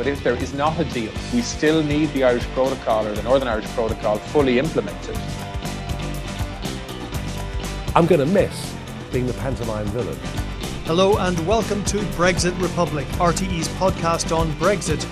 But if there is not a deal, we still need the Irish Protocol or the Northern Irish Protocol fully implemented. I'm going to miss being the pantomime villain. Hello and welcome to Brexit Republic, RTE's podcast on Brexit.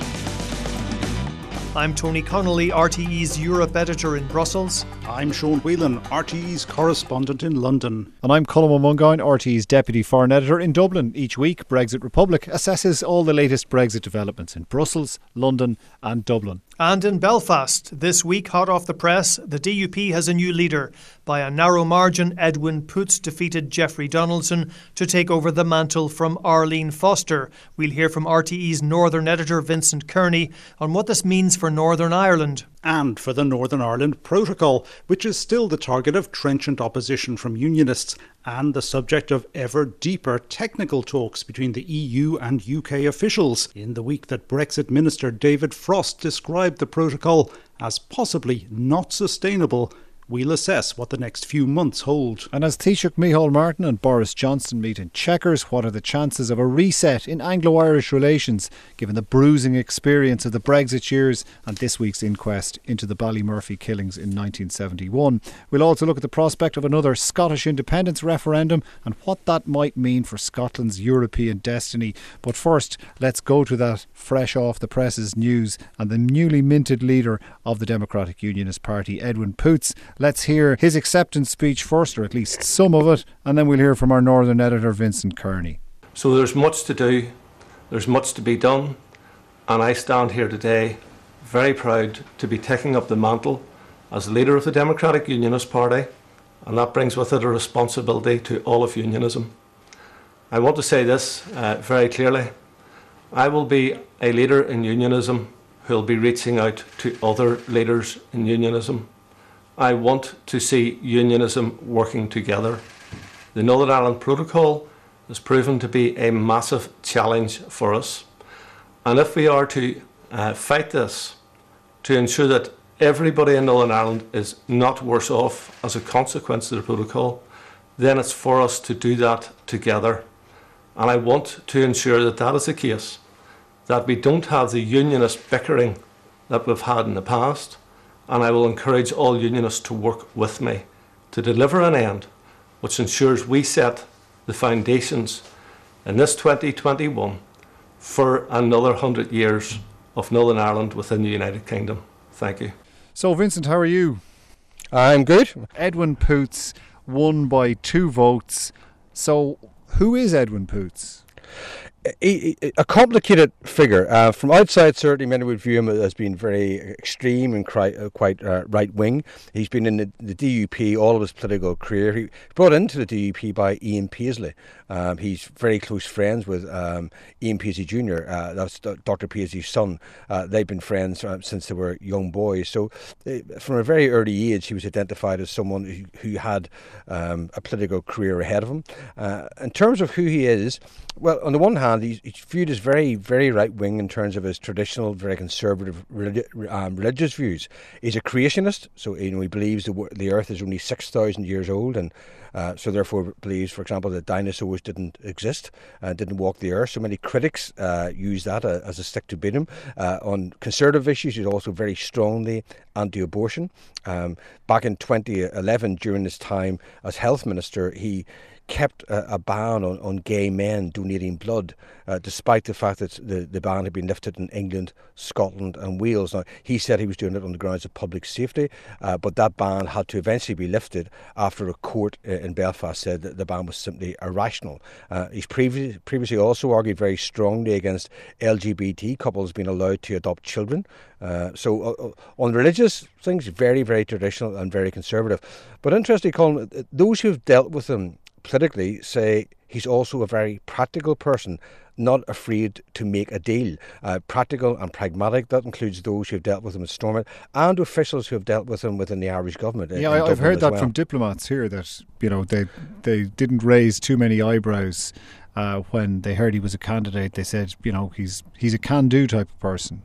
I'm Tony Connolly, RTE's Europe editor in Brussels. I'm Sean Whelan, RTE's correspondent in London. And I'm Colm Ó Mongáin, RTE's deputy foreign editor in Dublin. Each week, Brexit Republic assesses all the latest Brexit developments in Brussels, London, and Dublin. And in Belfast, this week, hot off the press, the DUP has a new leader. By a narrow margin, Edwin Poots defeated Jeffrey Donaldson to take over the mantle from Arlene Foster. We'll hear from RTE's Northern editor Vincent Kearney on what this means for Northern Ireland and for the Northern Ireland Protocol, which is still the target of trenchant opposition from Unionists and the subject of ever deeper technical talks between the EU and UK officials. In the week that Brexit Minister David Frost described the protocol as possibly not sustainable We'll assess what the next few months hold. And as Taoiseach Micheál Martin and Boris Johnson meet in Chequers, what are the chances of a reset in Anglo Irish relations, given the bruising experience of the Brexit years and this week's inquest into the Ballymurphy killings in 1971? We'll also look at the prospect of another Scottish independence referendum and what that might mean for Scotland's European destiny. But first, let's go to that fresh off the presses news and the newly minted leader of the Democratic Unionist Party, Edwin Poots Let's hear his acceptance speech first, or at least some of it, and then we'll hear from our Northern editor, Vincent Kearney. So there's much to do, there's much to be done, and I stand here today very proud to be taking up the mantle as leader of the Democratic Unionist Party, and that brings with it a responsibility to all of unionism. I want to say this uh, very clearly. I will be a leader in unionism who will be reaching out to other leaders in unionism I want to see unionism working together. The Northern Ireland Protocol has proven to be a massive challenge for us. And if we are to uh, fight this, to ensure that everybody in Northern Ireland is not worse off as a consequence of the protocol, then it's for us to do that together. And I want to ensure that that is the case, that we don't have the unionist bickering that we've had in the past, and I will encourage all unionists to work with me to deliver an end which ensures we set the foundations in this 2021 for another 100 years of Northern Ireland within the United Kingdom. Thank you. So, Vincent, how are you? I'm good. Edwin Poots won by two votes. So, who is Edwin Poots? A, a complicated figure. Uh, from outside, certainly many would view him as being very extreme and quite, uh, quite uh, right wing. He's been in the, the, DUP all of his political career. He was brought into the DUP by Ian Paisley. Um, he's very close friends with um, Ian Paisley Jr., uh, that's Dr. Paisley's son. Uh, they've been friends since they were young boys. So, from a very early age, he was identified as someone who, who had um, a political career ahead of him. in terms of who he is, well, on the one hand, he's, he's viewed as very, very right wing in terms of his traditional, very conservative um, religious views. He's a creationist, so you know he believes the the Earth is only six thousand years old, and uh, so therefore believes, for example, that dinosaurs didn't exist, uh, didn't walk the Earth. So many critics uh, use that uh, as a stick to beat him. Uh, on conservative issues, he's also very strongly anti-abortion. Um, back in 2011, during his time as health minister, he kept a, a ban on, on gay men donating blood, uh, despite the fact that the, the ban had been lifted in England, Scotland, and Wales. Now, he said he was doing it on the grounds of public safety, uh, but that ban had to eventually be lifted after a court uh, in Belfast said that the ban was simply irrational. Uh, he's previ- previously also argued very strongly against LGBT couples being allowed to adopt children. Uh, so, uh, on religious things, very, very traditional and very conservative. But interestingly, Colm, those who've dealt with him politically say he's also a very practical person, not afraid to make a deal. Uh, practical and pragmatic, that includes those who have dealt with him at Stormont and officials who have dealt with him within the Irish government. Yeah, I, have heard that well. from diplomats here that, you know, they, they didn't raise too many eyebrows uh, when they heard he was a candidate. They said, you know, he's, he's a can do type of person.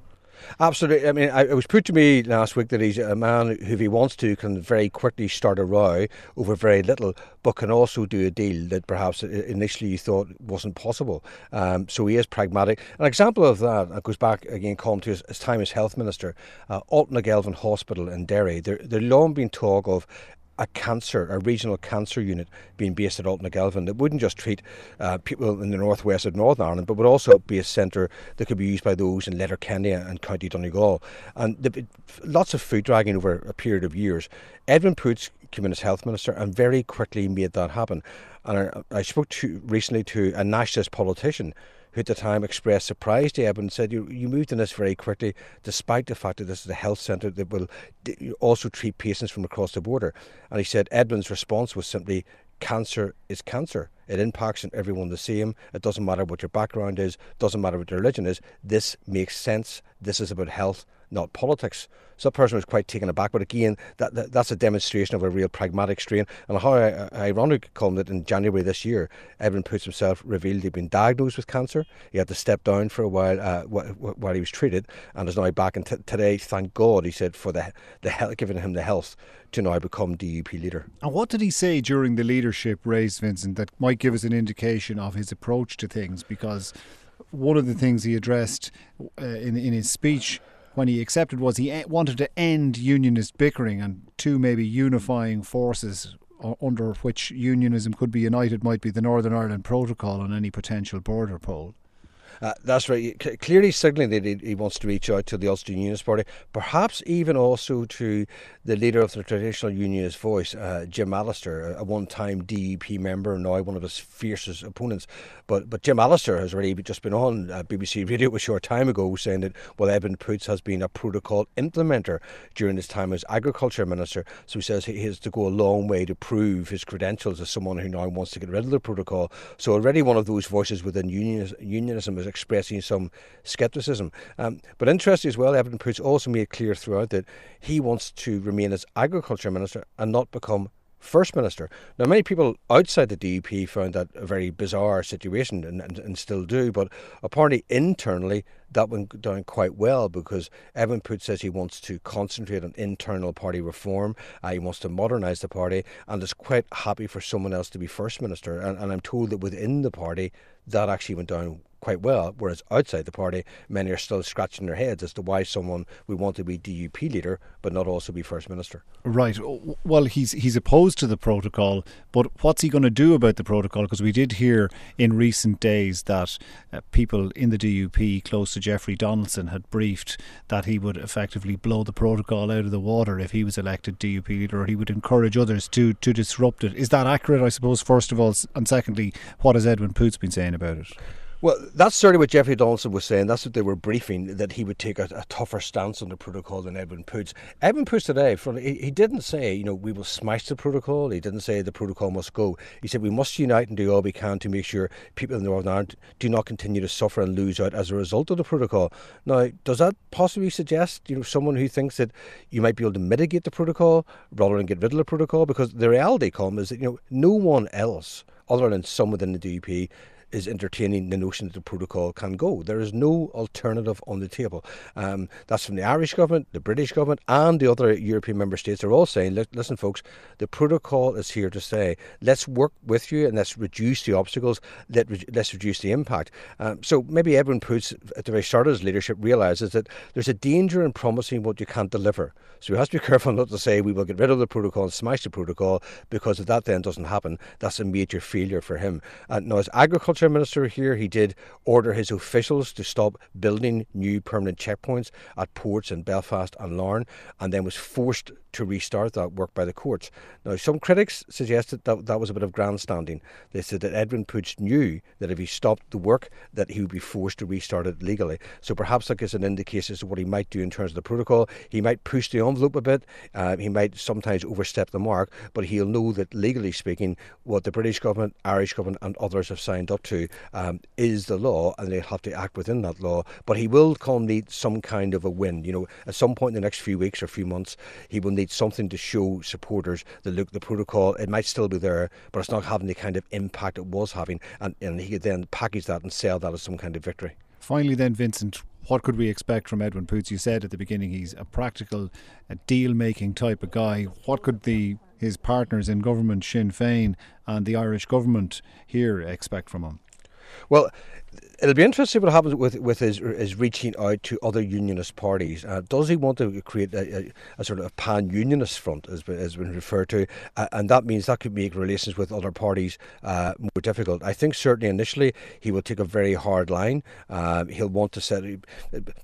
Absolutely. I mean, I, it was put to me last week that he's a man who, if he wants to, can very quickly start a row over very little, but can also do a deal that perhaps initially you thought wasn't possible. Um, so he is pragmatic. An example of that goes back again, Colm, to his, his, time as health minister. Uh, Altnagelvin Hospital in Derry. There, there long been talk of a cancer, a regional cancer unit being based at Altnagelvin that wouldn't just treat uh, people in the northwest of Northern Ireland, but would also be a centre that could be used by those in Letterkenny and County Donegal. And the, lots of foot dragging over a period of years. Edwin Poots came in as health minister and very quickly made that happen. And I, I spoke to recently to a nationalist politician who at the time expressed surprise to Edwin and said, you, you moved in this very quickly, despite the fact that this is a health centre that will also treat patients from across the border. And he said Edwin's response was simply, cancer is cancer. It impacts on everyone the same. It doesn't matter what your background is, doesn't matter what your religion is. This makes sense. This is about health, not politics. So that person was quite taken aback. But again, that, that that's a demonstration of a real pragmatic strain. And how ironic, Colm, that in January this year, Edwin Poots himself revealed he'd been diagnosed with cancer. He had to step down for a while uh, while he was treated, and is now back. And t- today, thank God, he said, for the the health, giving him the health to now become DUP leader. And what did he say during the leadership race, Vincent, that might give us an indication of his approach to things? Because one of the things he addressed uh, in in his speech when he accepted was he wanted to end unionist bickering and two maybe unifying forces under which unionism could be united might be the Northern Ireland Protocol and any potential border poll. Uh, that's right. Clearly signaling that he, he, wants to reach out to the Ulster Unionist Party, perhaps even also to the leader of the traditional Unionist voice, uh, Jim Allister, a one-time DUP member, and now one of his fiercest opponents. But but Jim Allister has already just been on uh, BBC Radio a short time ago saying that well, Edwin Poots has been a protocol implementer during his time as agriculture minister. So he says he has to go a long way to prove his credentials as someone who now wants to get rid of the protocol. So already one of those voices within unionism is expressing some scepticism. Um, but interesting as well, Edwin Poots also made clear throughout that he wants to remain as agriculture minister and not become First Minister. Now, many people outside the DUP found that a very bizarre situation and, and, and, still do, but apparently internally that went down quite well because Edwin Poots says he wants to concentrate on internal party reform, uh, he wants to modernise the party, and is quite happy for someone else to be First Minister. And, and I'm told that within the party that actually went down quite well, whereas outside the party, many are still scratching their heads as to why someone would want to be DUP leader but not also be First Minister. Right. Well, he's he's opposed to the protocol, but what's he going to do about the protocol? Because we did hear in recent days that uh, people in the DUP close to Jeffrey Donaldson had briefed that he would effectively blow the protocol out of the water if he was elected DUP leader, or he would encourage others to to disrupt it. Is that accurate? I suppose. First of all, and secondly, what has Edwin Poots been saying about it? Well, that's certainly what Jeffrey Donaldson was saying. That's what they were briefing, that he would take a, a tougher stance on the protocol than Edwin Poots. Edwin Poots today, he, he, didn't say, you know, we will smash the protocol. He didn't say the protocol must go. He said we must unite and do all we can to make sure people in Northern Ireland do not continue to suffer and lose out as a result of the protocol. Now, does that possibly suggest, you know, someone who thinks that you might be able to mitigate the protocol rather than get rid of the protocol? Because the reality, Colm, is that, you know, no one else other than some within the DUP is entertaining the notion that the protocol can go. There is no alternative on the table. Um, that's from the Irish government, the British government, and the other European member states. They're all saying, listen, folks, the protocol is here to stay. Let's work with you and let's reduce the obstacles. Let let's reduce the impact. Um, so maybe Edwin Poots, at the very start of his leadership, realises that there's a danger in promising what you can't deliver. So he has to be careful not to say we will get rid of the protocol and smash the protocol, because if that then doesn't happen, that's a major failure for him. Uh, now, as agriculture Minister here, he did order his officials to stop building new permanent checkpoints at ports in Belfast and Larne, and then was forced to restart that work by the courts. Now, some critics suggested that that was a bit of grandstanding. They said that Edwin Poots knew that if he stopped the work, that he would be forced to restart it legally. So perhaps that gives an indication as to what he might do in terms of the protocol. He might push the envelope a bit. Uh, he might sometimes overstep the mark, but he'll know that legally speaking, what the British government, Irish government, and others have signed up to um, is the law, and they'll have to act within that law. But he will come need some kind of a win. You know, at some point in the next few weeks or few months, he will need something to show supporters that look, the protocol it might still be there, but it's not having the kind of impact it was having, and, and he could then package that and sell that as some kind of victory. Finally, then, Vincent, what could we expect from Edwin Poots? You said at the beginning he's a practical, a deal-making type of guy. What could the his partners in government, Sinn Féin, and the Irish government here expect from him? Well, it'll be interesting what happens with with his, his reaching out to other unionist parties. Uh, does he want to create a, a, a sort of pan unionist front, as has been referred to, uh, and that means that could make relations with other parties uh, more difficult. I think certainly initially he will take a very hard line. Um, he'll want to set.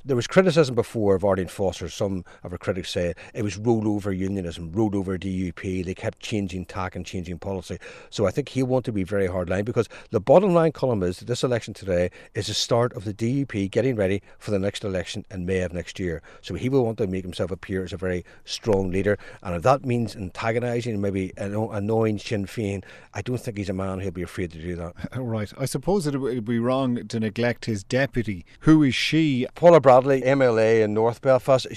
There was criticism before of Arlene Foster. Some of her critics say it was rollover unionism, rollover DUP. They kept changing tack and changing policy. So I think he'll want to be very hard line because the bottom line Colm is this election today is the start of the DUP getting ready for the next election in May of next year. So he will want to make himself appear as a very strong leader. And if that means antagonising maybe annoying Sinn Féin, I don't think he's a man who'll be afraid to do that. Right. I suppose it would be wrong to neglect his deputy. Who is she? Paula Bradley, MLA in North Belfast,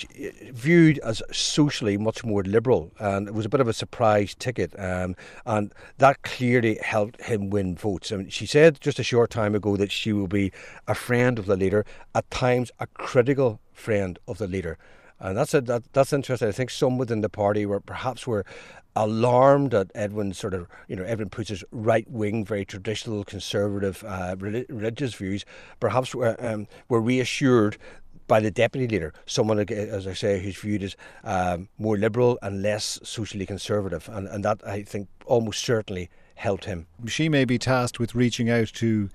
viewed as socially much more liberal. And it was a bit of a surprise ticket. Um, and that clearly helped him win votes. I mean, she said just a short time ago that she will be a friend of the leader, at times a critical friend of the leader. And that's a, that, that's interesting. I think some within the party were perhaps were alarmed at Edwin's sort of, you know, Edwin Poots' right wing, very traditional conservative uh, religious views. Perhaps were, um, were reassured by the deputy leader, someone, as I say, who's viewed as um, more liberal and less socially conservative. And, and that, I think, almost certainly helped him. She may be tasked with reaching out to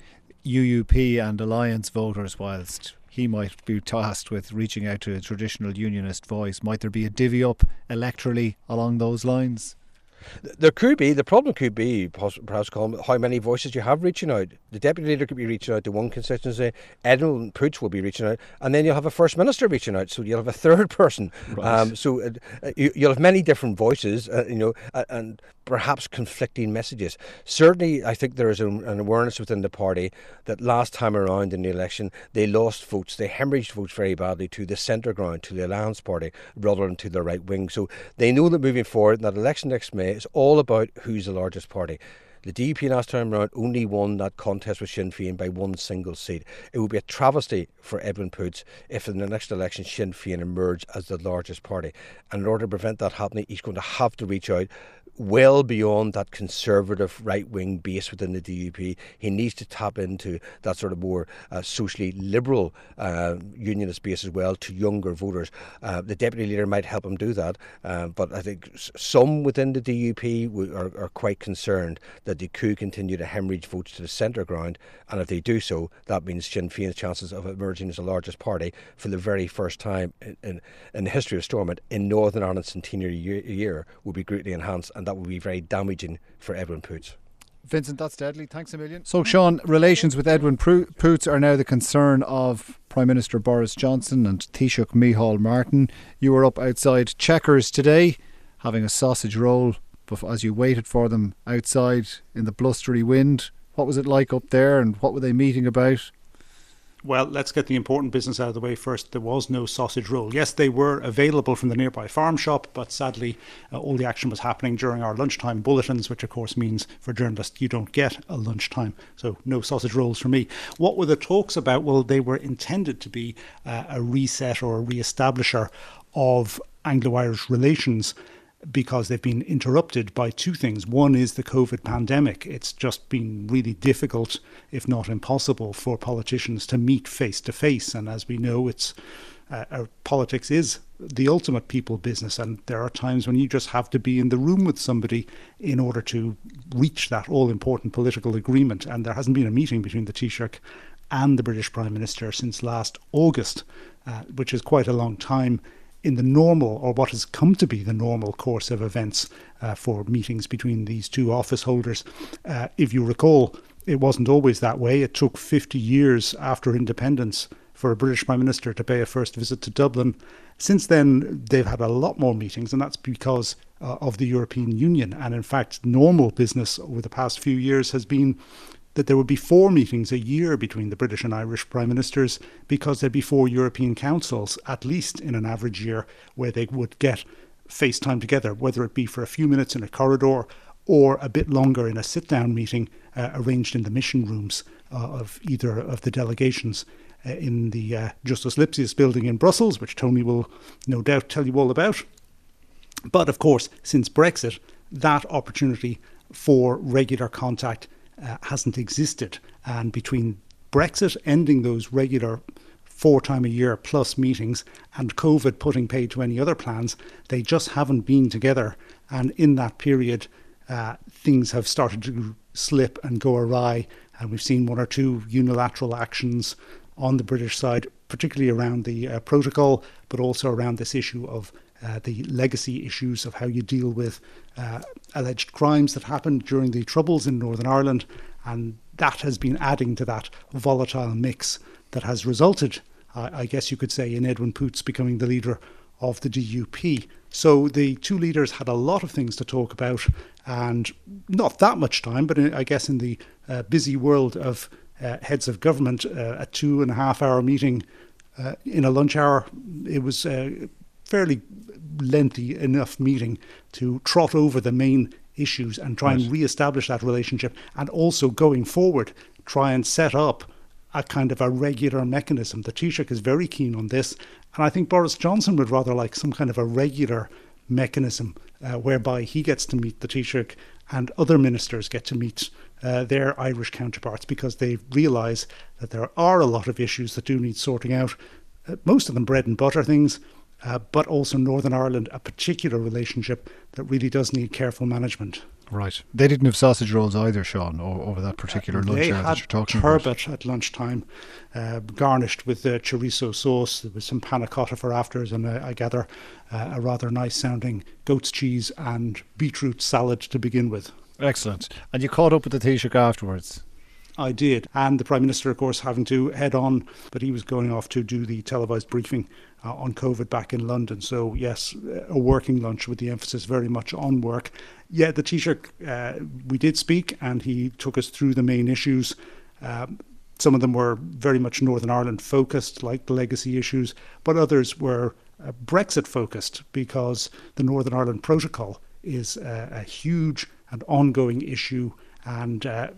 UUP and Alliance voters, whilst he might be tasked with reaching out to a traditional unionist voice. Might there be a divvy up electorally along those lines? There could be. The problem could be, perhaps, how many voices you have reaching out. The deputy leader could be reaching out to one constituency. Edwin Poots will be reaching out, and then you'll have a first minister reaching out. So you'll have a third person. Right. Um, so uh, you, will have many different voices, uh, you know, and perhaps conflicting messages. Certainly, I think there is an awareness within the party that last time around in the election, they lost votes, they hemorrhaged votes very badly to the centre ground, to the Alliance Party, rather than to the right wing. So they know that moving forward, that election next May, is all about who's the largest party. The DUP last time round only won that contest with Sinn Féin by one single seat. It would be a travesty for Edwin Poots if in the next election Sinn Féin emerged as the largest party. And in order to prevent that happening, he's going to have to reach out well beyond that conservative right wing base within the DUP. He needs to tap into that sort of more uh, socially liberal uh, unionist base as well to younger voters. Uh, the deputy leader might help him do that, uh, but I think some within the DUP are, are, quite concerned that the coup continue to hemorrhage votes to the centre ground, and if they do so, that means Sinn Féin's chances of emerging as the largest party for the very first time in, in, in the history of Stormont in Northern Ireland's centenary year, year will be greatly enhanced. And that would be very damaging for Edwin Poots. Vincent, that's deadly. Thanks a million. So, Sean, relations with Edwin Poots are now the concern of Prime Minister Boris Johnson and Taoiseach Micheál Martin. You were up outside Chequers today having a sausage roll as you waited for them outside in the blustery wind. What was it like up there and what were they meeting about? Well, let's get the important business out of the way first. There was no sausage roll. Yes, they were available from the nearby farm shop, but sadly, uh, all the action was happening during our lunchtime bulletins, which of course means for journalists you don't get a lunchtime. So, no sausage rolls for me. What were the talks about? Well, they were intended to be uh, a reset or a re establisher of Anglo Irish relations because they've been interrupted by two things. One is the COVID pandemic. It's just been really difficult, if not impossible, for politicians to meet face to face. And as we know, it's uh, politics is the ultimate people business, and there are times when you just have to be in the room with somebody in order to reach that all important political agreement. And there hasn't been a meeting between the Taoiseach and the British Prime Minister since last August, uh, which is quite a long time in the normal, or what has come to be the normal course of events uh, for meetings between these two office holders. Uh, if you recall, it wasn't always that way. It took 50 years after independence for a British Prime Minister to pay a first visit to Dublin. Since then, they've had a lot more meetings, and that's because uh, of the European Union. And in fact, normal business over the past few years has been that there would be four meetings a year between the British and Irish Prime Ministers because there'd be four European councils, at least in an average year, where they would get face time together, whether it be for a few minutes in a corridor or a bit longer in a sit down meeting uh, arranged in the mission rooms uh, of either of the delegations. Uh, in the uh, Justus Lipsius building in Brussels, which Tony will no doubt tell you all about. But of course, since Brexit, that opportunity for regular contact uh, hasn't existed. And between Brexit ending those regular four time a year plus meetings and COVID putting paid to any other plans, they just haven't been together. And in that period, uh, things have started to slip and go awry. And we've seen one or two unilateral actions on the British side, particularly around the uh, protocol, but also around this issue of uh, the legacy issues of how you deal with uh, alleged crimes that happened during the Troubles in Northern Ireland. And that has been adding to that volatile mix that has resulted, I guess you could say, in Edwin Poots becoming the leader of the DUP. So the two leaders had a lot of things to talk about and not that much time, but I guess in the uh, busy world of uh, heads of government, uh, a two and a half hour meeting uh, in a lunch hour, it was uh, fairly lengthy enough meeting to trot over the main issues and try right. and re-establish that relationship and also going forward try and set up a kind of a regular mechanism. The Taoiseach is very keen on this and I think Boris Johnson would rather like some kind of a regular mechanism uh, whereby he gets to meet the Taoiseach and other ministers get to meet uh, their Irish counterparts because they realise that there are a lot of issues that do need sorting out. Uh, most of them bread and butter things, uh, but also Northern Ireland, a particular relationship that really does need careful management. Right. They didn't have sausage rolls either, Sean, over that particular uh, lunch they that you're talking turbot about. at lunchtime, uh, garnished with uh, chorizo sauce. There was some panna cotta for afters, and uh, I gather uh, a rather nice sounding goat's cheese and beetroot salad to begin with. Excellent. And you caught up with the Taoiseach afterwards? I did. And the Prime Minister, of course, having to head on, but he was going off to do the televised briefing uh, on COVID back in London. So, yes, a working lunch with the emphasis very much on work. Yeah, the Taoiseach, uh, we did speak and he took us through the main issues. Um, some of them were very much Northern Ireland focused, like the legacy issues, but others were uh, Brexit focused because the Northern Ireland Protocol is a huge and ongoing issue. And uh,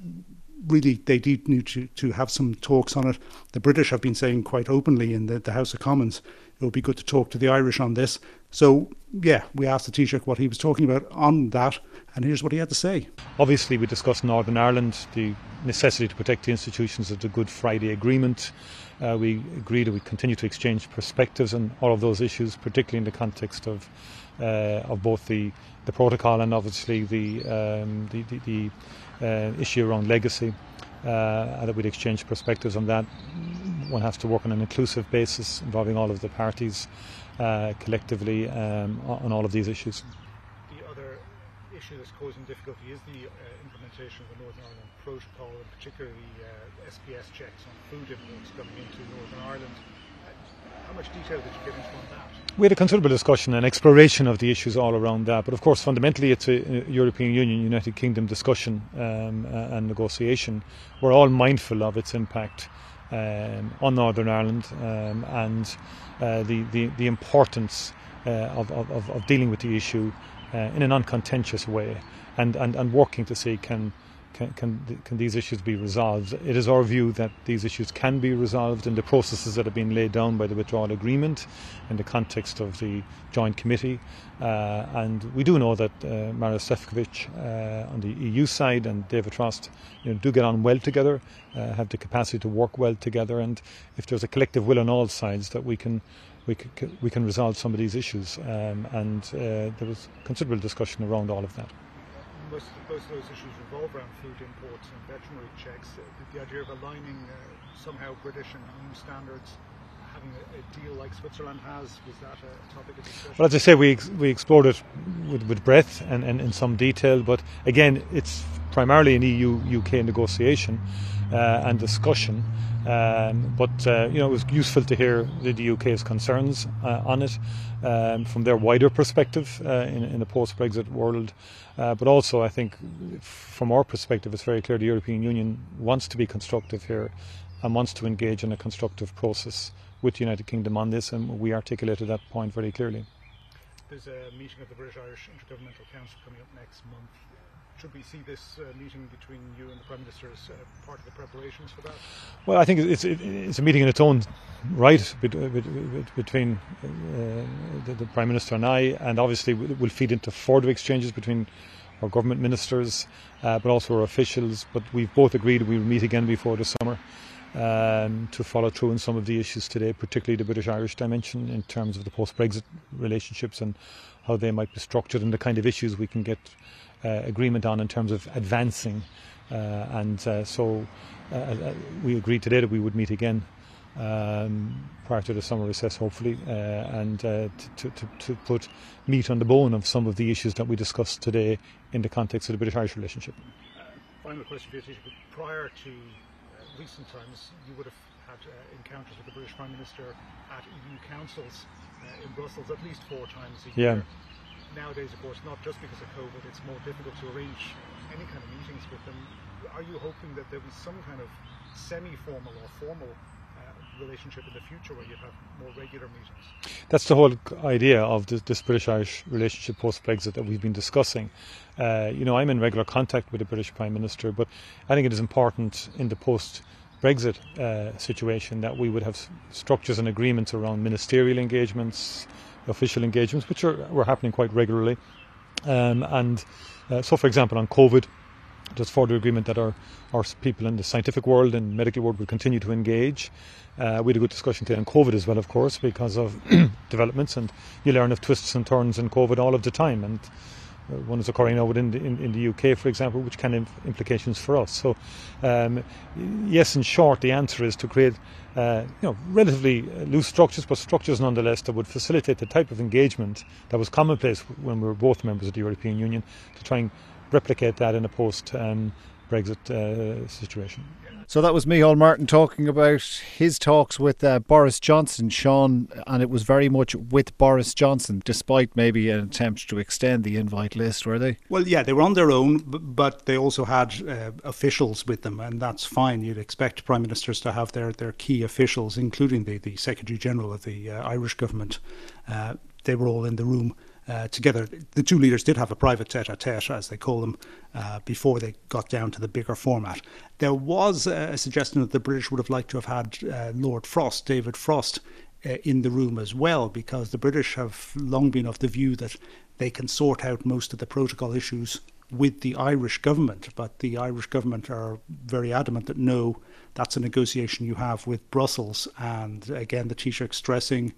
really, they do need to, to have some talks on it. The British have been saying quite openly in the, the House of Commons it would be good to talk to the Irish on this. So, yeah, we asked the Taoiseach what he was talking about on that, and here's what he had to say. Obviously, we discussed Northern Ireland, the necessity to protect the institutions of the Good Friday Agreement. Uh, we agreed that we continue to exchange perspectives on all of those issues, particularly in the context of uh, of both the the protocol and obviously the um, the, the, the uh, issue around legacy. Uh, that we'd exchange perspectives on that. One has to work on an inclusive basis involving all of the parties uh, collectively um, on all of these issues. The other issue that's causing difficulty is the uh, implementation of the Northern Ireland Protocol, and particularly uh, SPS checks on food imports coming into Northern Ireland. How much detail did you get into on that? We had a considerable discussion and exploration of the issues all around that, but of course, fundamentally, it's a European Union, United Kingdom discussion um, and negotiation. We're all mindful of its impact um, on Northern Ireland um, and uh, the, the, the importance uh, of, of, of, dealing with the issue uh, in a non contentious way and, and, and working to see can can, can, can, these issues be resolved? It is our view that these issues can be resolved in the processes that have been laid down by the withdrawal agreement in the context of the joint committee. Uh, and we do know that uh, Maros Sefcovic uh, on the EU side and David Frost you know, do get on well together, uh, have the capacity to work well together, and if there's a collective will on all sides that we can we can, we can resolve some of these issues. Um, and uh, there was considerable discussion around all of that most, most of those issues revolve around food imports and veterinary checks. Uh, the, the, idea of aligning uh, somehow British and EU standards, having a, a a deal like Switzerland has? Was that a topic of discussion? Well, as I say, we we explored it with, with breadth and, and in some detail, but again, it's primarily an EU UK negotiation uh, and discussion. Um, but uh, you know, it was useful to hear the, the UK's concerns uh, on it um, from their wider perspective uh, in, in the post-Brexit world. Uh, but also, I think, from our perspective, it's very clear the European Union wants to be constructive here and wants to engage in a constructive process with the United Kingdom on this, and we articulated that point very clearly. There's a meeting of the British Irish Intergovernmental Council coming up next month should we see this uh, meeting between you and the Prime Minister as uh, part of the preparations for that? Well, I think it's it's a meeting in its own right between uh, the, Prime Minister and I, and obviously will feed into further exchanges between our government ministers, uh, but also our officials. But we've both agreed we will meet again before the summer. Um, to follow through on some of the issues today, particularly the British Irish dimension in terms of the post Brexit relationships and how they might be structured and the kind of issues we can get agreement on in terms of advancing. Uh, and uh, so we agreed today that we would meet again um, prior to the summer recess, hopefully, uh, and uh, to, to, to, put meat on the bone of some of the issues that we discussed today in the context of the British Irish relationship. Uh, final question for you, Prior to recent times, you would have had encounters with the British Prime Minister at EU councils in Brussels at least four times a year. Yeah nowadays, of course, not just because of COVID, it's more difficult to arrange any kind of meetings with them. Are you hoping that there'll be some kind of semi-formal or formal uh, relationship in the future where you have more regular meetings? That's the whole idea of this, this British-Irish relationship post-Brexit that we've been discussing. Uh, you know, I'm in regular contact with the British Prime Minister, but I think it is important in the post Brexit uh, situation that we would have structures and agreements around ministerial engagements, official engagements, which are, were happening quite regularly. Um, and uh, so, for example, on COVID, there's further agreement that our, our people in the scientific world and medical world will continue to engage. Uh, we had a good discussion today on COVID as well, of course, because of developments, and you learn of twists and turns in COVID all of the time. And one is occurring now within the, in, in, the UK, for example, which can have implications for us. So, um, yes, in short, the answer is to create uh, you know, relatively loose structures, but structures nonetheless that would facilitate the type of engagement that was commonplace when we were both members of the European Union to try and replicate that in a post um, Brexit uh, situation. So that was Micheál Martin talking about his talks with uh, Boris Johnson, Sean, and it was very much with Boris Johnson, despite maybe an attempt to extend the invite list, were they? Well, yeah, they were on their own, but they also had uh, officials with them, and that's fine. You'd expect prime ministers to have their, their key officials, including the, the Secretary General of the uh, Irish government. Uh, they were all in the room uh, together. The two leaders did have a private tete a tete, as they call them, uh, before they got down to the bigger format. There was a suggestion that the British would have liked to have had uh, Lord Frost, David Frost, uh, in the room as well, because the British have long been of the view that they can sort out most of the protocol issues with the Irish government. But the Irish government are very adamant that no, that's a negotiation you have with Brussels. And again, the Taoiseach stressing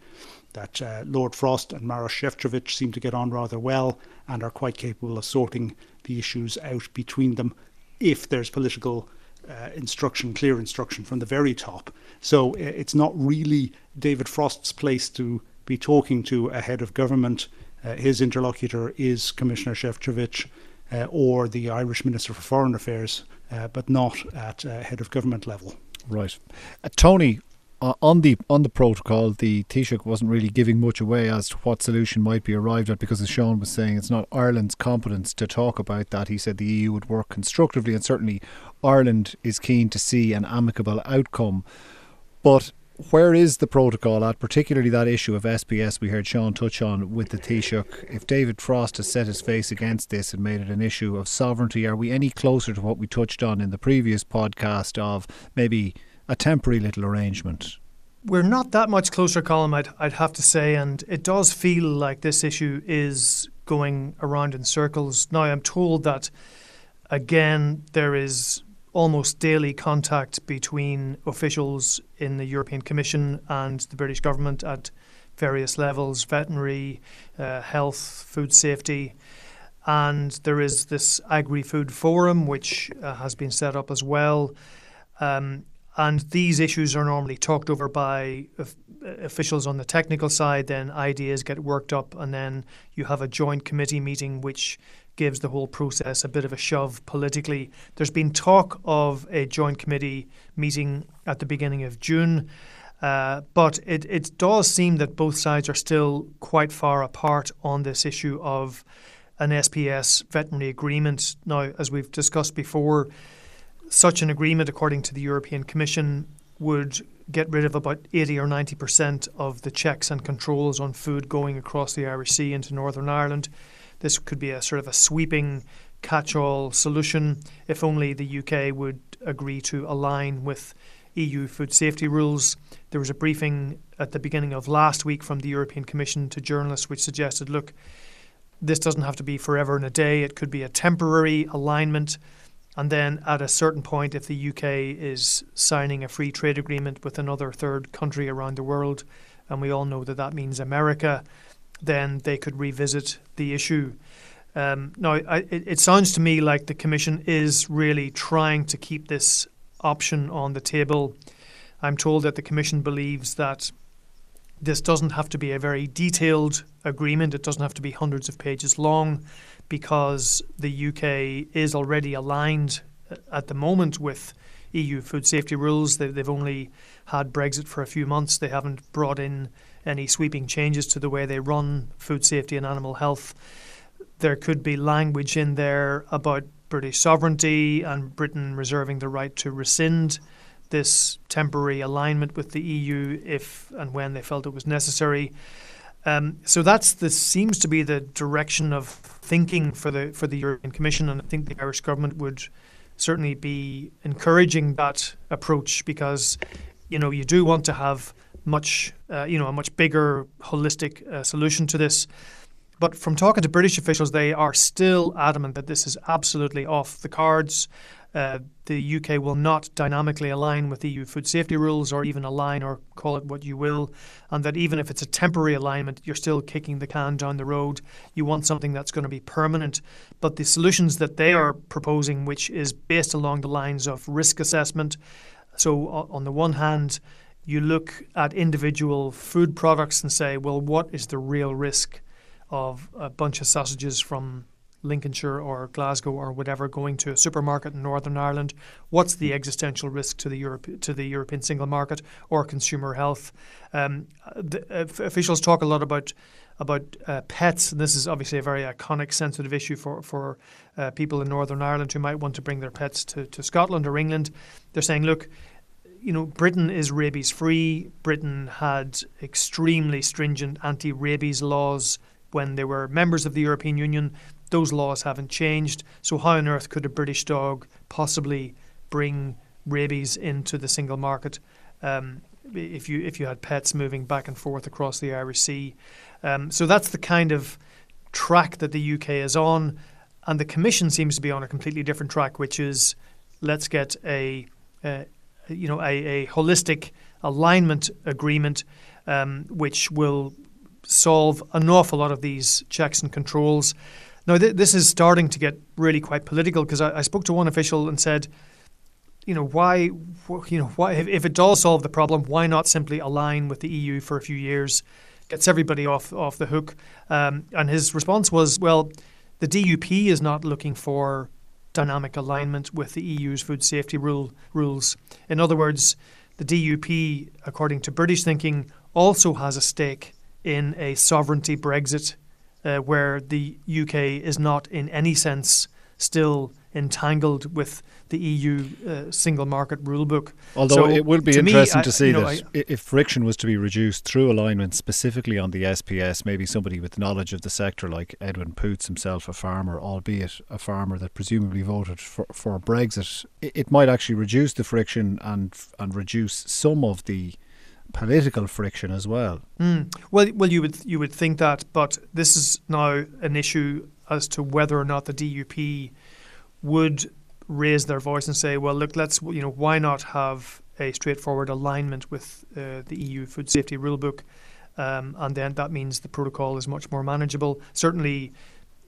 that uh, Lord Frost and Maros Sefcovic seem to get on rather well and are quite capable of sorting the issues out between them if there's political uh, instruction, clear instruction from the very top. So uh, it's not really David Frost's place to be talking to a head of government. Uh, his interlocutor is Commissioner Sefcovic uh, or the Irish Minister for Foreign Affairs, uh, but not at head of government level. Right. Tony, Uh, on the on the protocol, the Taoiseach wasn't really giving much away as to what solution might be arrived at because, as Sean was saying, it's not Ireland's competence to talk about that. He said the EU would work constructively, and certainly Ireland is keen to see an amicable outcome. But where is the protocol at, particularly that issue of SPS we heard Sean touch on with the Taoiseach? If David Frost has set his face against this and made it an issue of sovereignty, are we any closer to what we touched on in the previous podcast of maybe a temporary little arrangement. We're not that much closer, Colm, I'd, I'd have to say, and it does feel like this issue is going around in circles. Now, I'm told that, again, there is almost daily contact between officials in the European Commission and the British government at various levels veterinary, uh, health, food safety. And there is this Agri Food Forum, which uh, has been set up as well. Um, and these issues are normally talked over by officials on the technical side, then ideas get worked up, and then you have a joint committee meeting which gives the whole process a bit of a shove politically. There's been talk of a joint committee meeting at the beginning of June. Uh, but it, it does seem that both sides are still quite far apart on this issue of an SPS veterinary agreement. Now, as we've discussed before, such an agreement, according to the European Commission, would get rid of about 80 or 90% of the checks and controls on food going across the Irish Sea into Northern Ireland. This could be a sort of a sweeping catch all solution if only the UK would agree to align with EU food safety rules. There was a briefing at the beginning of last week from the European Commission to journalists which suggested look, this doesn't have to be forever and a day, it could be a temporary alignment. And then at a certain point, if the UK is signing a free trade agreement with another third country around the world, and we all know that that means America, then they could revisit the issue. Um, now, I, it, it sounds to me like the Commission is really trying to keep this option on the table. I'm told that the Commission believes that this doesn't have to be a very detailed agreement, it doesn't have to be hundreds of pages long because the UK is already aligned uh, at the moment with EU food safety rules. They, have only had Brexit for a few months. They haven't brought in any sweeping changes to the way they run food safety and animal health. There could be language in there about British sovereignty and Britain reserving the right to rescind this temporary alignment with the EU if and when they felt it was necessary. Um, so that's this seems to be the direction of thinking for the for the European Commission, and I think the Irish government would certainly be encouraging that approach because you know you do want to have much uh, you know a much bigger holistic uh, solution to this. But from talking to British officials, they are still adamant that this is absolutely off the cards. Uh, the UK will not dynamically align with EU food safety rules or even align or call it what you will, and that even if it's a temporary alignment, you're still kicking the can down the road. You want something that's going to be permanent. But the solutions that they are proposing, which is based along the lines of risk assessment, so on the one hand, you look at individual food products and say, well, what is the real risk of a bunch of sausages from Lincolnshire or Glasgow or whatever going to a supermarket in Northern Ireland? What's the existential risk to the Europe to the European single market or consumer health? Um, the, uh, officials talk a lot about about uh, pets. And this is obviously a very iconic, sensitive issue for for uh, people in Northern Ireland who might want to bring their pets to, to Scotland or England. They're saying, look. You know, Britain is rabies free. Britain had extremely stringent anti rabies laws when they were members of the European Union. Those laws haven't changed. So, how on earth could a British dog possibly bring rabies into the single market um, if you if you had pets moving back and forth across the Irish Sea? Um, so that's the kind of track that the UK is on, and the Commission seems to be on a completely different track, which is let's get a, a you know a, a, holistic alignment agreement, um, which will solve an awful lot of these checks and controls. Now, th- this is starting to get really quite political because I, I, spoke to one official and said, you know, why, you know, why if, if, it does solve the problem, why not simply align with the EU for a few years, gets everybody off off the hook? Um, and his response was, well, the DUP is not looking for dynamic alignment with the EU's food safety rule rules. In other words, the DUP, according to British thinking, also has a stake in a sovereignty Brexit uh, where the UK is not in any sense still entangled with the EU uh, single market rulebook. Although so it will be interesting me, to see that I, if friction was to be reduced through alignment specifically on the SPS, maybe somebody with knowledge of the sector like Edwin Poots himself, a farmer, albeit a farmer that presumably voted for, for Brexit, it, it might actually reduce the friction and and reduce some of the political friction as well. Mm. Well, well, you would you would think that, but this is now an issue as to whether or not the DUP would raise their voice and say, well, look, let's you know why not have a straightforward alignment with uh, the EU food safety rulebook, um, and then that means the protocol is much more manageable. Certainly,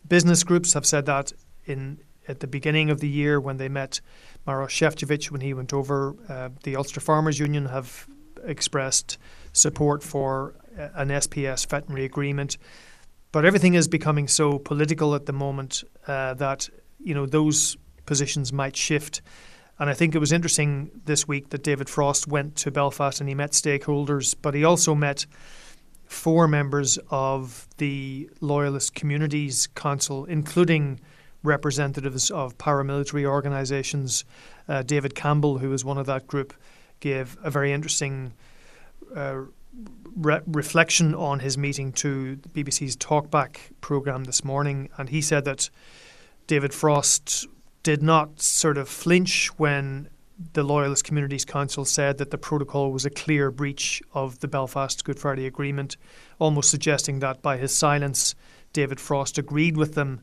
business groups have said that in at the beginning of the year when they met Maros Šefčovič when he went over. Uh, the Ulster Farmers Union have expressed support for an SPS veterinary agreement. But everything is becoming so political at the moment uh, that you know those positions might shift. And I think it was interesting this week that David Frost went to Belfast and he met stakeholders, but he also met four members of the Loyalist Communities Council, including representatives of paramilitary organisations. Uh, David Campbell, who was one of that group, gave a very interesting uh, re- reflection on his meeting to the BBC's Talkback programme this morning, and he said that David Frost did not sort of flinch when the Loyalist Communities Council said that the protocol was a clear breach of the Belfast Good Friday Agreement, almost suggesting that by his silence, David Frost agreed with them.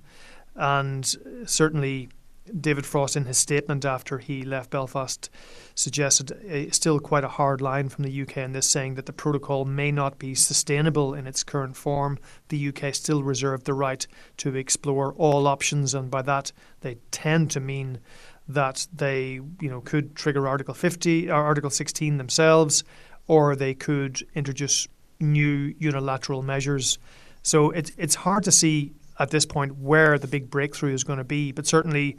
And certainly, David Frost, in his statement after he left Belfast, suggested a, still quite a hard line from the UK in this, saying that the protocol may not be sustainable in its current form. The UK still reserved the right to explore all options, and by that they tend to mean that they, you know, could trigger Article 50 or Article 16 themselves, or they could introduce new unilateral measures. So it's it's hard to see at this point where the big breakthrough is going to be, but certainly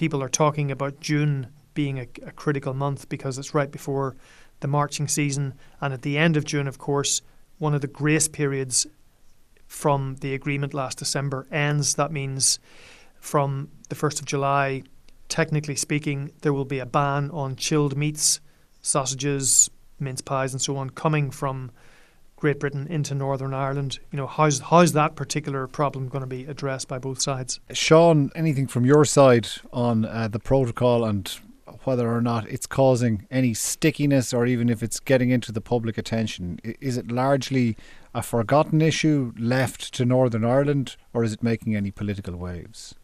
people are talking about June being a, a, critical month because it's right before the marching season. And at the end of June, of course, one of the grace periods from the agreement last December ends. That means from the 1st of July, technically speaking, there will be a ban on chilled meats, sausages, mince pies, and so on coming from Great Britain into Northern Ireland. You know, how's how's that particular problem going to be addressed by both sides? Sean, anything from your side on uh, the protocol and whether or not it's causing any stickiness or even if it's getting into the public attention? Is it largely a forgotten issue left to Northern Ireland or is it making any political waves?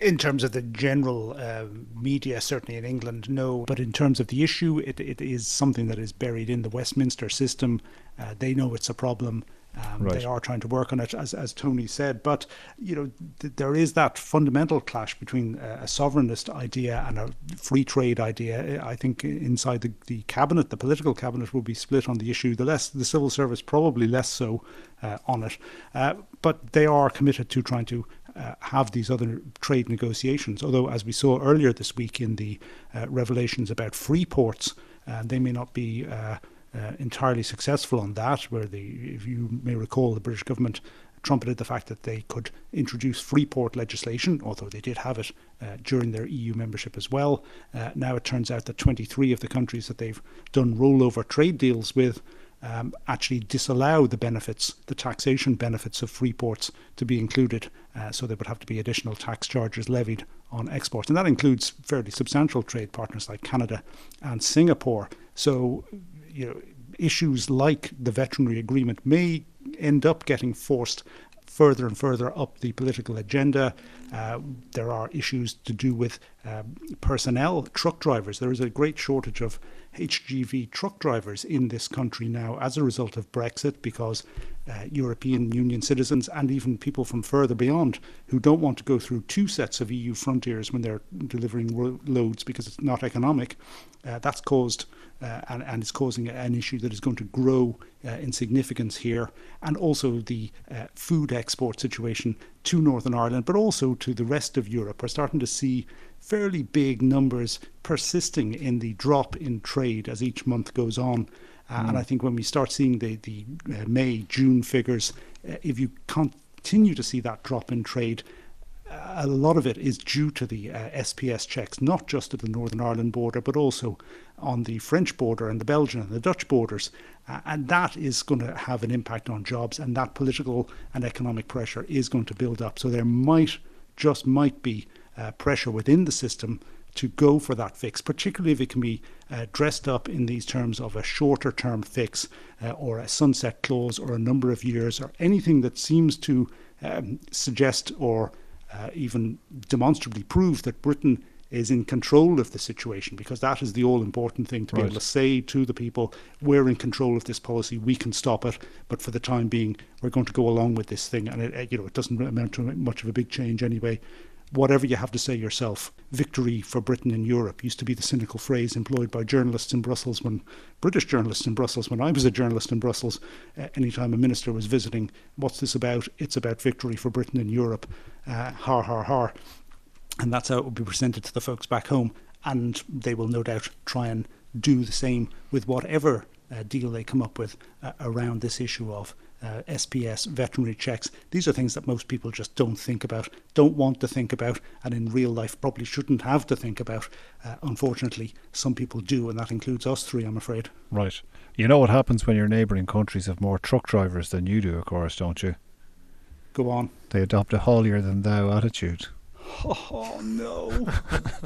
In terms of the general uh, media, certainly in England, no. But in terms of the issue, it, it is something that is buried in the Westminster system. Uh, they know it's a problem. Um, right. They are trying to work on it, as, as Tony said. But you know, th- there is that fundamental clash between uh, a sovereignist idea and a free trade idea. I think inside the, the cabinet, the political cabinet, will be split on the issue. The less the civil service, probably less so uh, on it. Uh, but they are committed to trying to uh, have these other trade negotiations. Although, as we saw earlier this week in the uh, revelations about free ports, uh, they may not be. Uh, uh, entirely successful on that, where the, if you may recall, the British government trumpeted the fact that they could introduce free port legislation, although they did have it uh, during their EU membership as well. Uh, now it turns out that 23 of the countries that they've done rollover trade deals with um, actually disallow the benefits, the taxation benefits of free ports to be included. Uh, so there would have to be additional tax charges levied on exports. And that includes fairly substantial trade partners like Canada and Singapore. So, you know, issues like the veterinary agreement may end up getting forced further and further up the political agenda. Uh, there are issues to do with uh, personnel, truck drivers. There is a great shortage of HGV truck drivers in this country now as a result of Brexit because uh, European Union citizens and even people from further beyond who don't want to go through two sets of EU frontiers when they're delivering ro- loads because it's not economic. Uh, that's caused and, and is causing an issue that is going to grow uh, in significance here, and also the uh, food export situation to Northern Ireland, but also to the rest of Europe. We're starting to see fairly big numbers persisting in the drop in trade as each month goes on. Uh, mm. And I think when we start seeing the, the uh, May, June figures, uh, if you continue to see that drop in trade, a lot of it is due to the uh, SPS checks, not just at the Northern Ireland border, but also on the French border and the Belgian and the Dutch borders. Uh, and that is going to have an impact on jobs, and that political and economic pressure is going to build up. So there might, just might be, uh, pressure within the system to go for that fix, particularly if it can be uh, dressed up in these terms of a shorter term fix uh, or a sunset clause or a number of years or anything that seems to um, suggest or uh, even demonstrably prove that Britain is in control of the situation because that is the all important thing to right. be able to say to the people we're in control of this policy we can stop it but for the time being we're going to go along with this thing and it, you know it doesn't amount to much of a big change anyway whatever you have to say yourself. Victory for Britain in Europe used to be the cynical phrase employed by journalists in Brussels when British journalists in Brussels, when I was a journalist in Brussels, uh, anytime a minister was visiting, what's this about? It's about victory for Britain in Europe. Uh, har, har, har. And that's how it will be presented to the folks back home. And they will no doubt try and do the same with whatever uh, deal they come up with uh, around this issue of uh, SPS, veterinary checks. These are things that most people just don't think about, don't want to think about, and in real life probably shouldn't have to think about. Uh, unfortunately, some people do, and that includes us three, I'm afraid. Right. You know what happens when your neighbouring countries have more truck drivers than you do, of course, don't you? Go on. They adopt a holier than thou attitude. Oh, no.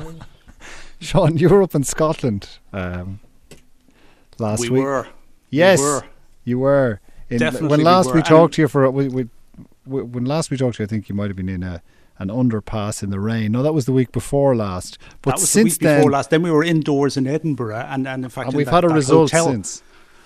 Sean, you were up in Scotland um, last we week. Were. Yes, we were. you were. In, Definitely when we last were. we talked to you for we, we, we, when last we talked to you, I think you might have been in a an underpass in the rain. No, that was the week before last. But that was since the week then, before last. Then we were indoors in Edinburgh, and, and in fact, and in we've that- had a result hotel- since.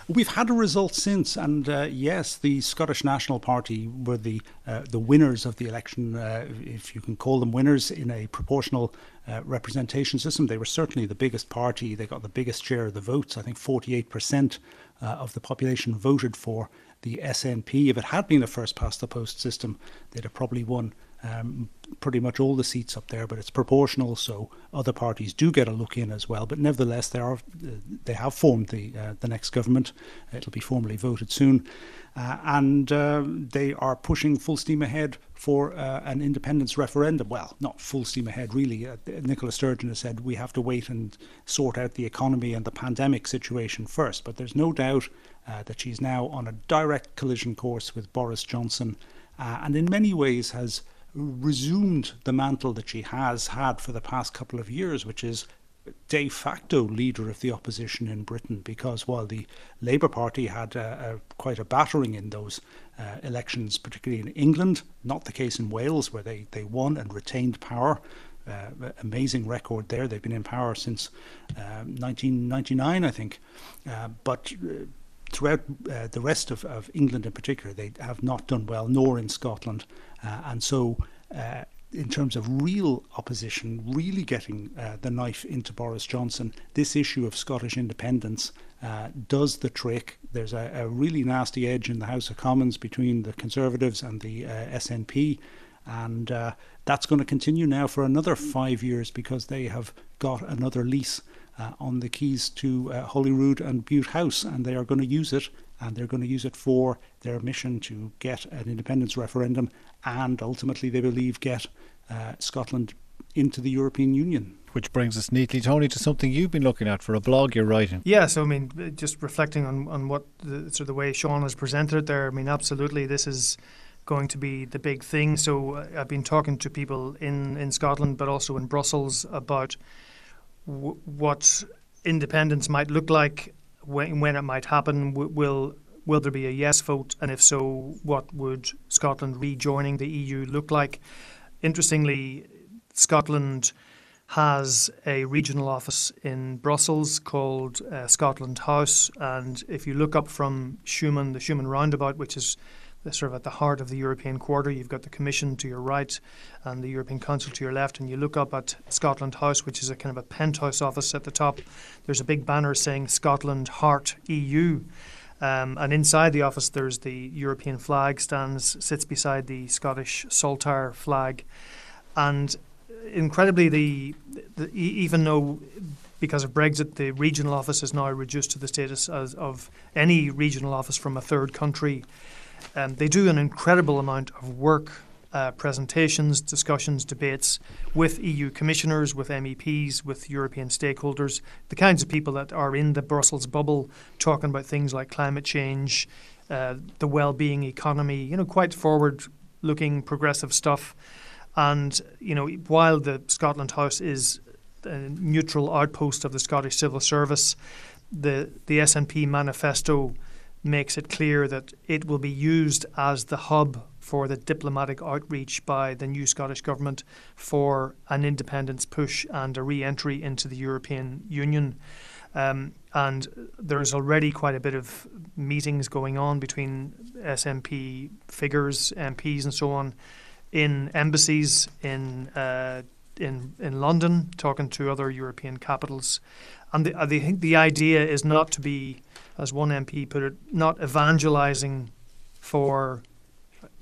We've had a result since, and uh, yes, the Scottish National Party were the uh, the winners of the election, uh, if you can call them winners in a proportional uh, representation system. They were certainly the biggest party. They got the biggest share of the votes. I think 48 percent uh, of the population voted for the SNP. If it had been a first past the post system, they'd have probably won um, pretty much all the seats up there. But it's proportional, so other parties do get a look in as well. But nevertheless, they are uh, they have formed the uh, the next government. It'll be formally voted soon, uh, and uh, they are pushing full steam ahead for uh, an independence referendum. Well, not full steam ahead, really. Uh, Nicola Sturgeon has said we have to wait and sort out the economy and the pandemic situation first. But there's no doubt uh, that she's now on a direct collision course with Boris Johnson, uh, and in many ways has resumed the mantle that she has had for the past couple of years, which is de facto leader of the opposition in Britain. Because while the Labour Party had uh, a, quite a battering in those uh, elections, particularly in England, not the case in Wales, where they, they won and retained power. Uh, amazing record there. They've been in power since um, 1999, I think. Uh, but uh, throughout uh, the rest of, of England in particular, they have not done well, nor in Scotland. Uh, and so, uh, in terms of real opposition, really getting uh, the knife into Boris Johnson, this issue of Scottish independence uh, does the trick. There's a, a, really nasty edge in the House of Commons between the Conservatives and the uh, SNP. And that's going to continue now for another five years because they have got another lease uh, on the keys to uh, Holyrood and Bute House, and they are going to use it, and they're going to use it for their mission to get an independence referendum, and ultimately, they believe, get uh, Scotland into the European Union. Which brings us neatly, Tony, to something you've been looking at for a blog you're writing. Yeah, so I mean, just reflecting on, on what the, sort of the way Sean has presented it there, I mean, absolutely, this is going to be the big thing. So uh, I've been talking to people in, in Scotland, but also in Brussels about w- what independence might look like, when, when it might happen. W- will will there be a yes vote, and if so, what would Scotland rejoining the EU look like? Interestingly, Scotland has a regional office in Brussels called uh, Scotland House, and if you look up from Schuman, the Schuman Roundabout, which is sort of at the heart of the European quarter. You've got the Commission to your right and the European Council to your left, and you look up at Scotland House, which is a kind of a penthouse office at the top. There's a big banner saying Scotland Heart EU. Um, and inside the office, there's the European flag stands, sits beside the Scottish Saltire flag. And incredibly, the, the even though because of Brexit, the regional office is now reduced to the status as, of any regional office from a third country. Um, they do an incredible amount of work, uh, presentations, discussions, debates with EU commissioners, with MEPs, with European stakeholders, the kinds of people that are in the Brussels bubble talking about things like climate change, uh, the well-being economy, you know, quite forward-looking, progressive stuff. And you know, while the Scotland House is a neutral outpost of the Scottish civil service, the the SNP manifesto makes it clear that it will be used as the hub for the diplomatic outreach by the new Scottish government for an independence push and a re entry into the European Union. Um, and there's already quite a bit of meetings going on between SNP figures, MPs, and so on in embassies in uh, in in London, talking to other European capitals, and the, I think the idea is not to be, as one MP put it, not evangelising for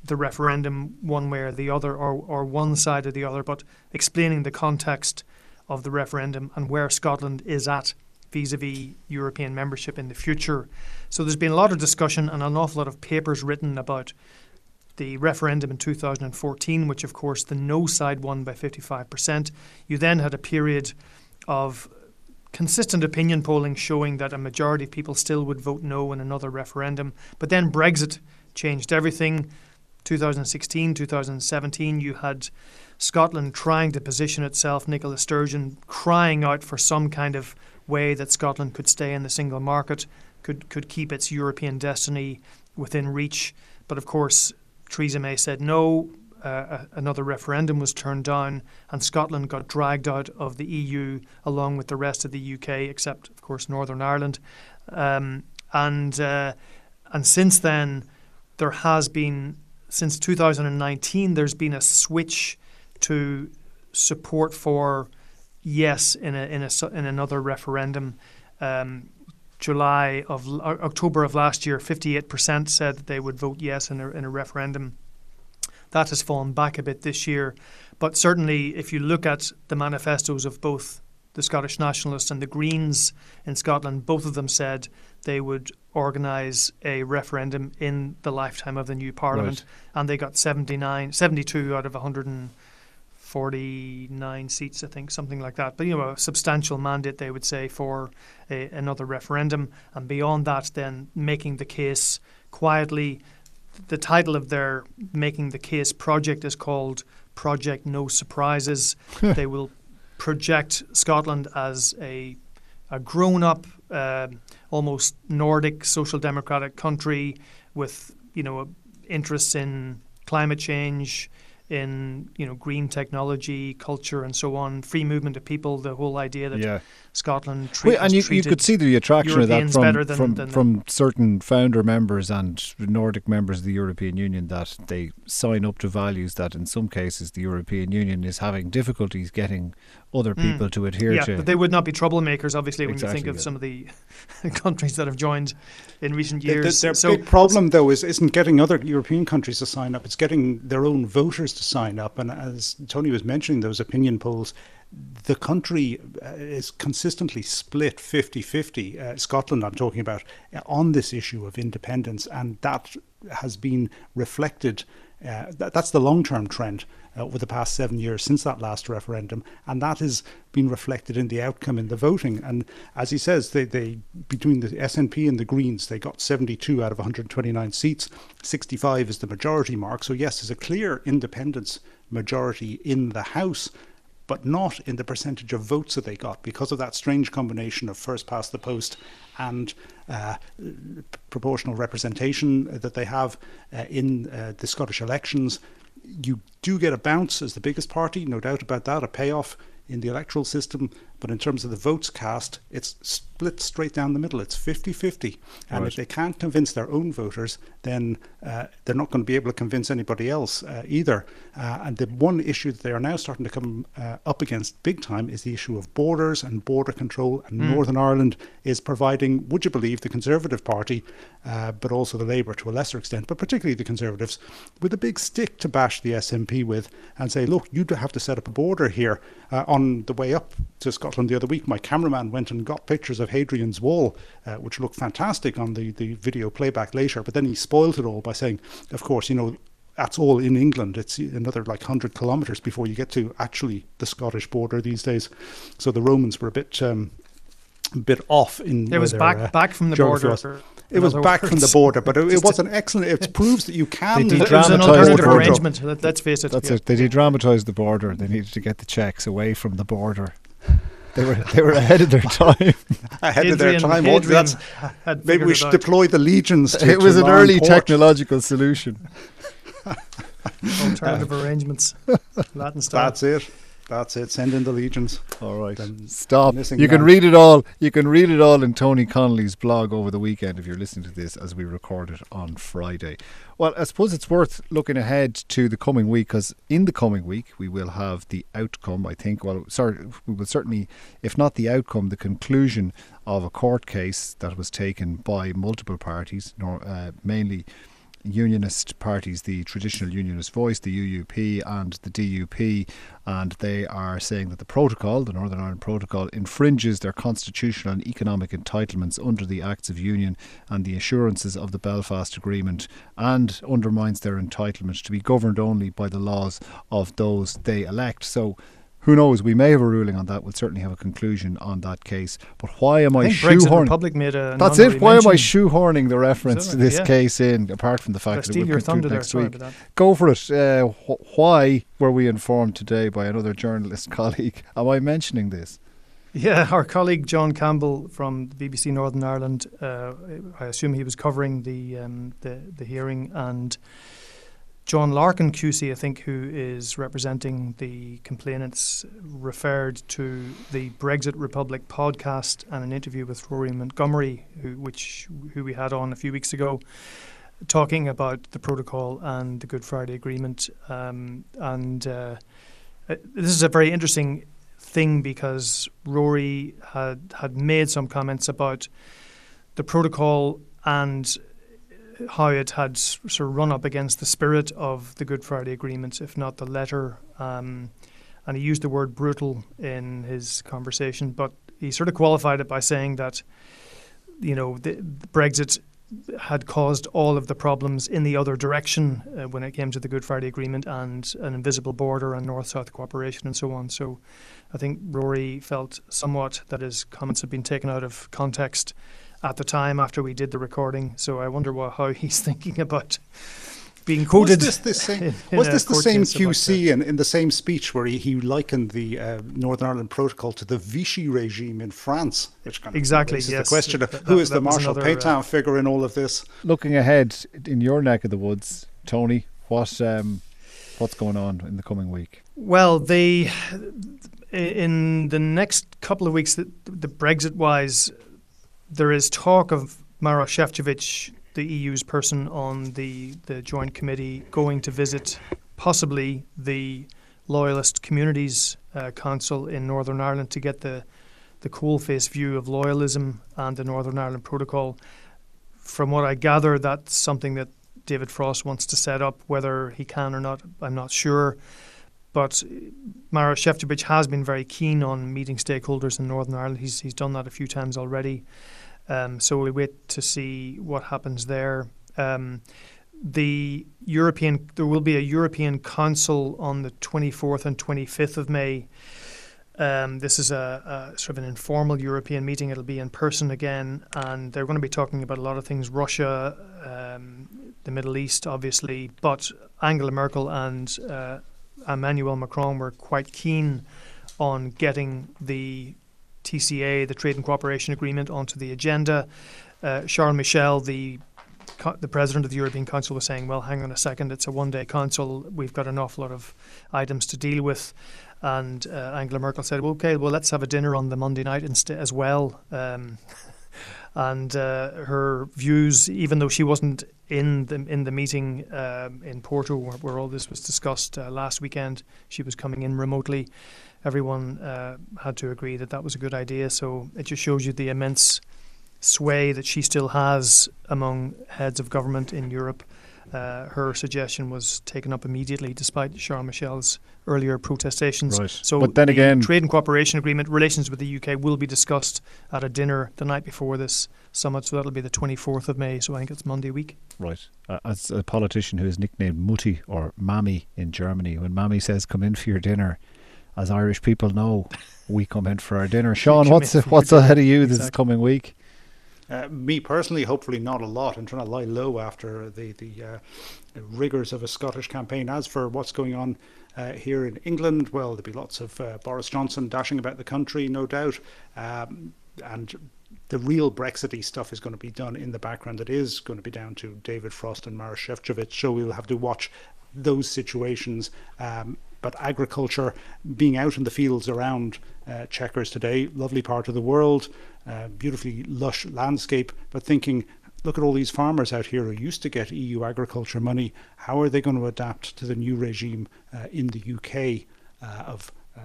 the referendum one way or the other, or or one side or the other, but explaining the context of the referendum and where Scotland is at vis-a-vis European membership in the future. So there's been a lot of discussion and an awful lot of papers written about the referendum in 2014, which of course the no side won by 55%. You then had a period of consistent opinion polling showing that a majority of people still would vote no in another referendum. But then Brexit changed everything. 2016, 2017, you had Scotland trying to position itself, Nicola Sturgeon crying out for some kind of way that Scotland could stay in the single market, could could keep its European destiny within reach. But of course, Theresa May said no. Uh, another referendum was turned down, and Scotland got dragged out of the EU along with the rest of the UK, except of course Northern Ireland. Um, and uh, and since then, there has been since 2019 there's been a switch to support for yes in a in a in another referendum. Um, July of October of last year, 58% said that they would vote yes in a, in a referendum. That has fallen back a bit this year, but certainly if you look at the manifestos of both the Scottish Nationalists and the Greens in Scotland, both of them said they would organise a referendum in the lifetime of the new parliament, right. and they got 79, 72 out of 149 seats, I think, something like that. But, you know, a substantial mandate, they would say, for a, another referendum. And beyond that, then making the case quietly. The title of their Making the Case project is called Project No Surprises. they will project Scotland as a, a grown up, uh, almost Nordic social democratic country with, you know, interests in climate change, in you know green technology, culture, and so on, free movement of people. The whole idea that yeah. Scotland treat, well, and you, you, could see the attraction Europeans of that from than, from, than from certain founder members and Nordic members of the European Union that they sign up to values that in some cases the European Union is having difficulties getting other hmm. people mm. to adhere yeah, to. But they would not be troublemakers, obviously, when exactly, you think of yeah. some of the countries that have joined in recent years. The, the, their so, big problem, though, is isn't getting other European countries to sign up; it's getting their own voters to sign up. And as Tony was mentioning, those opinion polls. The country uh, is consistently split 50 50. Uh, Scotland, I'm talking about, uh, on this issue of independence, and that has been reflected. Uh, that, that's the long term trend uh, over the past seven years since that last referendum, and that has been reflected in the outcome in the voting. And as he says, they, they between the SNP and the Greens, they got 72 out of 129 seats. 65 is the majority mark. So yes, there's a clear independence majority in the House but not in the percentage of votes that they got because of that strange combination of first past the post and uh, proportional representation that they have uh, in uh, the Scottish elections. You do get a bounce as the biggest party, no doubt about that, a payoff in the electoral system, but in terms of the votes cast, it's split straight down the middle. It's 50 50. And right. if they can't convince their own voters, then uh, they're not going to be able to convince anybody else uh, either. Uh, and the one issue that they are now starting to come uh, up against big time is the issue of borders and border control. And mm. Northern Ireland is providing, would you believe, the Conservative Party, uh, but also the Labour to a lesser extent, but particularly the Conservatives, with a big stick to bash the SNP with and say, look, you have to set up a border here uh, on the way up to Scotland the other week. My cameraman went and got pictures of Hadrian's Wall, uh, which looked fantastic on the, the video playback later, but then he spoiled it all by saying, of course, you know, that's all in England. It's another like 100 kilometres before you get to actually the Scottish border these days. So the Romans were a bit um, a bit off in. It was back uh, back from the border. It was back words. from the border, but it, it was an excellent. It proves that you can. They de-dramatise the arrangement. Let's face it. That's yeah. it. They de-dramatised the border. They needed to get the checks away from the border. They were they were ahead of their time. ahead Adrian, of their time. Adrian maybe we should deploy the legions. To, it was an early port. technological solution. Alternative arrangements, Latin style. That's it. That's it. Send in the legions. All right. Them Stop. missing You can man. read it all. You can read it all in Tony Connolly's blog over the weekend if you're listening to this as we record it on Friday. Well, I suppose it's worth looking ahead to the coming week because in the coming week we will have the outcome. I think. Well, sorry, we will certainly, if not the outcome, the conclusion of a court case that was taken by multiple parties, uh, mainly unionist parties, the traditional unionist voice, the UUP and the DUP, and they are saying that the protocol, the Northern Ireland Protocol, infringes their constitutional and economic entitlements under the Acts of Union and the assurances of the Belfast Agreement, and undermines their entitlement to be governed only by the laws of those they elect. So. Who knows? We may have a ruling on that. We'll certainly have a conclusion on that case. But why am I, I shoehorning? Republic made a That's it. Why am I shoehorning the reference to this yeah. case in? Apart from the fact that it will conclude thunder there? next week. Go for it. Uh, wh- why were we informed today by another journalist colleague? Am I mentioning this? Yeah, our colleague John Campbell from the BBC Northern Ireland. Uh, I assume he was covering the um, the, the hearing, and John Larkin QC, I think, who is representing the complainants, referred to the Brexit Republic podcast and an interview with Rory Montgomery, who which who we had on a few weeks ago, talking about the protocol and the Good Friday Agreement, um, and. Uh, uh, this is a very interesting thing because Rory had had made some comments about the protocol and how it had sort of run up against the spirit of the Good Friday Agreement, if not the letter. Um, and he used the word brutal in his conversation, but he sort of qualified it by saying that, you know, the, the Brexit had caused all of the problems in the other direction uh, when it came to the Good Friday Agreement and an invisible border and North South cooperation and so on. So I think Rory felt somewhat that his comments had been taken out of context at the time after we did the recording. So I wonder what, how he's thinking about being quoted. Was this, the same, in- in was a this the same QC in, in the same speech where he, he likened the uh, Northern Ireland Protocol to the Vichy regime in France? Which kind of Exactly, raises yes. the question of That- who that- is the that was Marshal another, uh, Pétain figure in all of this? Looking ahead in your neck of the woods, Tony, what um, what's going on in the coming week? Well, the in the next couple of weeks, the, the Brexit wise, there is talk of Maroš Šefčovič, the EU's person on the the joint committee, going to visit possibly the Loyalist Communities uh, Council in Northern Ireland to get the the coal-face view of loyalism and the Northern Ireland Protocol. From what I gather, that's something that David Frost wants to set up. Whether he can or not, I'm not sure. But Mara Šefčovič has been very keen on meeting stakeholders in Northern Ireland. He's he's done that a few times already. Um, so we wait to see what happens there. Um, the European there will be a European Council on the 24th and 25th of May. Um, this is a, a sort of an informal European meeting. It'll be in person again, and they're going to be talking about a lot of things: Russia, um, the Middle East, obviously. But Angela Merkel and uh, Emmanuel Macron were quite keen on getting the TCA, the Trade and Cooperation Agreement, onto the agenda. Uh, Charles Michel, the the president of the European Council, was saying, "Well, hang on a second, it's a one-day council. We've got an awful lot of items to deal with." And uh, Angela Merkel said, well, "Okay, well, let's have a dinner on the Monday night as well." Um, and uh, her views, even though she wasn't in the in the meeting um, in Porto where, where all this was discussed uh, last weekend, she was coming in remotely. Everyone uh, had to agree that that was a good idea. So it just shows you the immense sway that she still has among heads of government in Europe. Uh, her suggestion was taken up immediately, despite Charles Michel's earlier protestations. Right. So, But then the again- trade and cooperation agreement relations with the UK will be discussed at a dinner the night before this summit. So that'll be the 24th of May. So I think it's Monday week. Right. Uh, as a politician who is nicknamed Mutti or Mammy in Germany, when Mammy says, "Come in for your dinner," as Irish people know, we come in for our dinner. Sean, what's in what's ahead of you this Exactly. coming week? Uh, me personally, hopefully not a lot. I'm trying to lie low after the the uh, rigours of a Scottish campaign. As for what's going on uh, here in England, well, there'll be lots of uh, Boris Johnson dashing about the country, no doubt, um, and the real Brexity stuff is going to be done in the background. It is going to be down to David Frost and Maroš Šefčovič. So we'll have to watch those situations. Um, but agriculture, being out in the fields around uh, Chequers today, lovely part of the world, uh, beautifully lush landscape, but thinking look at all these farmers out here who used to get EU agriculture money. How are they going to adapt to the new regime uh, in the UK uh, of uh,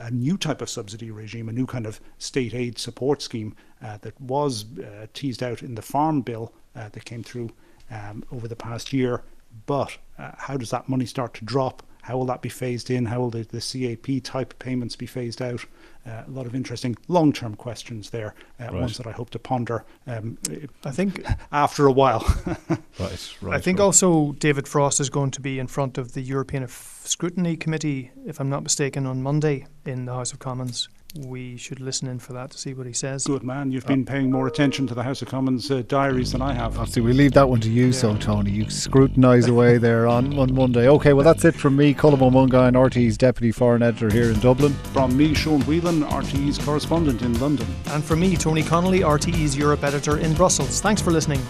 a new type of subsidy regime, a new kind of state aid support scheme uh, that was teased out in the Farm Bill that came through um, over the past year? But how does that money start to drop? How will that be phased in? How will the, the CAP type payments be phased out? Uh, a lot of interesting long term questions there, uh, right. ones that I hope to ponder. Um, I think after a while. right, right. I think right. also David Frost is going to be in front of the European Scrutiny Committee, if I'm not mistaken, on Monday in the House of Commons we should listen in for that to see what he says. Good man, you've been paying more attention to the House of Commons uh, diaries than I have. Obviously, we leave that one to you, yeah. so Tony. You scrutinise away there on, on Monday. Okay, well, that's it from me, Colm Ó Mongáin, RTÉ's Deputy Foreign Editor here in Dublin. From me, Sean Whelan, RTÉ's correspondent in London. And from me, Tony Connolly, RTÉ's Europe Editor in Brussels. Thanks for listening.